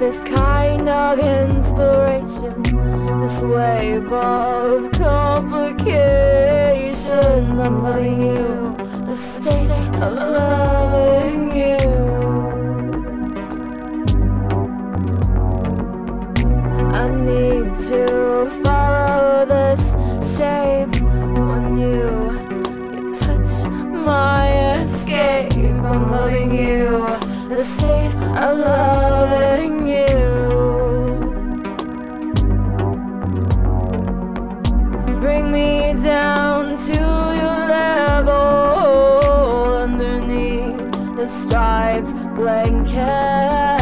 this kind of inspiration, this wave of complication. I'm loving you, the state of loving you. I need to follow this shape when you, you touch my escape. I'm loving you, the state of loving the striped blanket.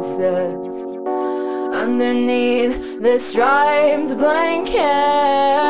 Choices. Underneath the striped blanket.